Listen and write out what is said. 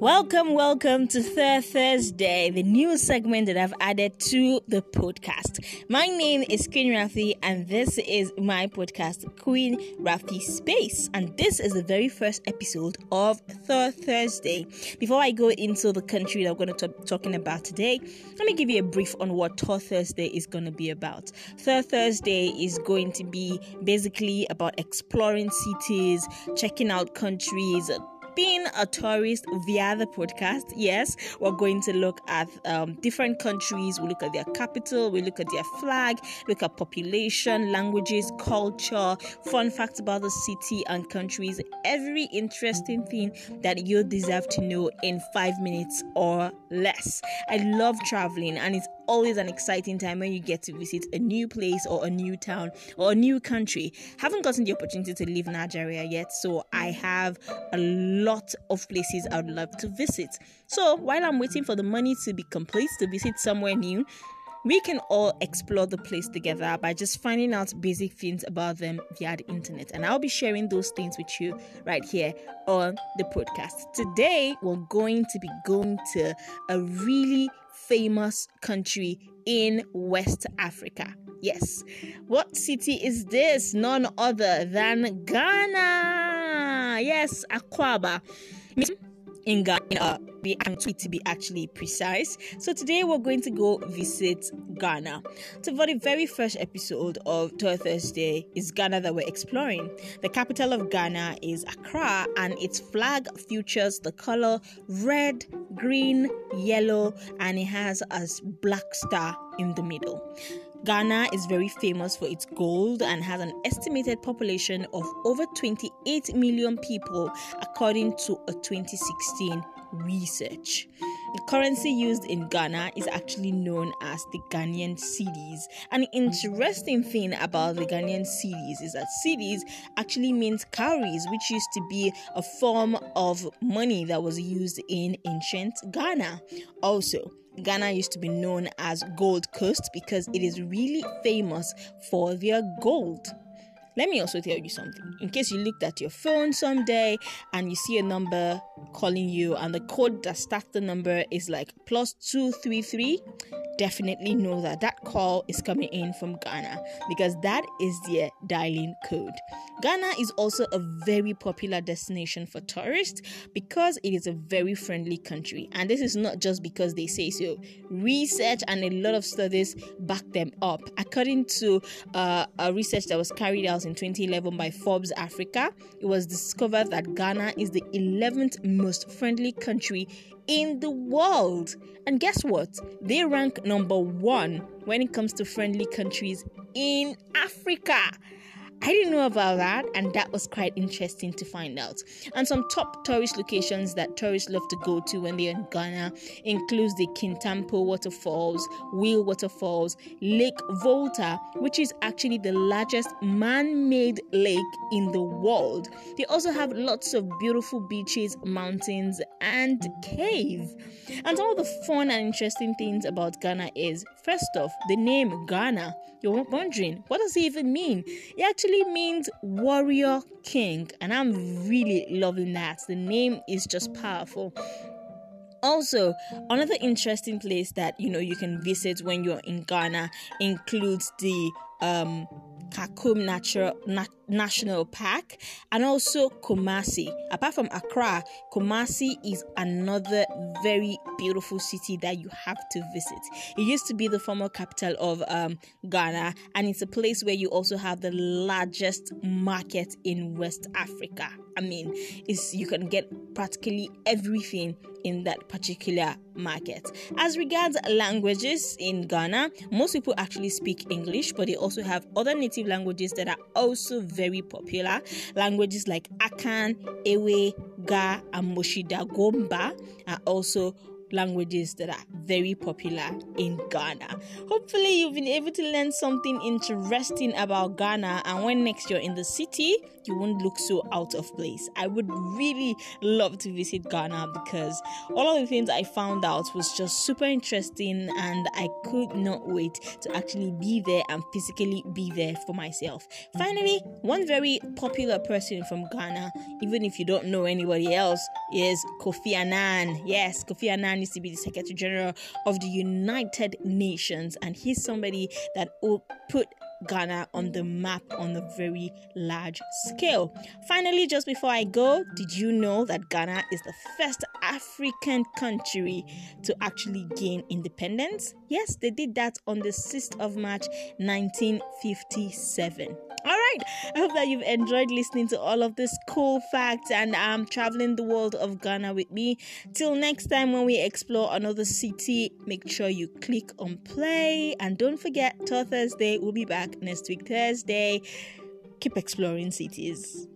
Welcome, welcome to Third Thursday, the new segment that I've added to the podcast. My name is Queen Rafi, and this is my podcast, Queen Rafi Space. And this is the very first episode of Third Thursday. Before I go into the country that we're going to be talking about today, let me give you a brief on what Third Thursday is going to be about. Third Thursday is going to be basically about exploring cities, checking out countries being a tourist via the podcast, yes, we're going to look at um, different countries. We look at their capital, we look at their flag, look at population, languages, culture, fun facts about the city and countries, every interesting thing that you deserve to know in five minutes or less. I love traveling, and it's always an exciting time when you get to visit a new place or a new town or a new country. Haven't gotten the opportunity to leave Nigeria yet, so I have a lot of places I would love to visit. So while I'm waiting for the money to be complete to visit somewhere new, we can all explore the place together by just finding out basic things about them via the internet. And I'll be sharing those things with you right here on the podcast. Today, we're going to be going to a really famous country in West Africa. Yes. What city is this? None other than Ghana. Yes, Akwaaba in Ghana, be to be actually precise. So today we're going to go visit Ghana. So for the very first episode of Tour Thursday is Ghana that we're exploring. The capital of Ghana is Accra, and its flag features the color red, green, yellow, and it has a black star in the middle. Ghana is very famous for its gold and has an estimated population of over 28 million people, according to a 2016 research. The currency used in Ghana is actually known as the Ghanaian cedis. An interesting thing about the Ghanaian cedis is that cedis actually means cowries, which used to be a form of money that was used in ancient Ghana. Also, Ghana used to be known as Gold Coast because it is really famous for their gold. Let me also tell you something. In case you looked at your phone someday and you see a number calling you and the code that starts the number is like plus 233, definitely know that that call is coming in from Ghana because that is their dialing code. Ghana is also a very popular destination for tourists because it is a very friendly country. And this is not just because they say so. Research and a lot of studies back them up. According to uh, a research that was carried out in 2011 by Forbes Africa, it was discovered that Ghana is the 11th most friendly country in the world. And guess what? They rank number one when it comes to friendly countries in Africa. I didn't know about that, and that was quite interesting to find out. And some top tourist locations that tourists love to go to when they're in Ghana includes the Kintampo Waterfalls, Wli Waterfalls, Lake Volta, which is actually the largest man-made lake in the world. They also have lots of beautiful beaches, mountains, and cave. And all the fun and interesting things about Ghana is, first off, the name Ghana. You're wondering, what does it even mean? It actually means warrior king, and I'm really loving that. The name is just powerful. Also, another interesting place that you know you can visit when you're in Ghana includes the um Kakum Natural Na- National Park and also Kumasi. Apart from Accra, Kumasi is another very beautiful city that you have to visit. It used to be the former capital of um, Ghana, and it's a place where you also have the largest market in West Africa. I mean, it's you can get practically everything in that particular market. As regards languages in Ghana, most people actually speak English, but they also have other native languages that are also very popular. Languages like Akan, Ewe, Ga, and Mossi-Dagomba are also languages that are very popular in Ghana. Hopefully, you've been able to learn something interesting about Ghana, and when next you're in the city, you won't look so out of place. I would really love to visit Ghana because all of the things I found out was just super interesting, and I could not wait to actually be there and physically be there for myself. Finally, one very popular person from Ghana, even if you don't know anybody else, is Kofi Annan. Yes, Kofi Annan used to be the Secretary General of the United Nations, and he's somebody that will put Ghana on the map on a very large scale. Finally, just before I go, did you know that Ghana is the first African country to actually gain independence? Yes, they did that on the 6th of March 1957. All right, I hope that you've enjoyed listening to all of this cool facts and um traveling the world of Ghana with me. Till next time when we explore another city, make sure you click on play and don't forget Tour Thursday. We'll be back next week Thursday. Keep exploring cities.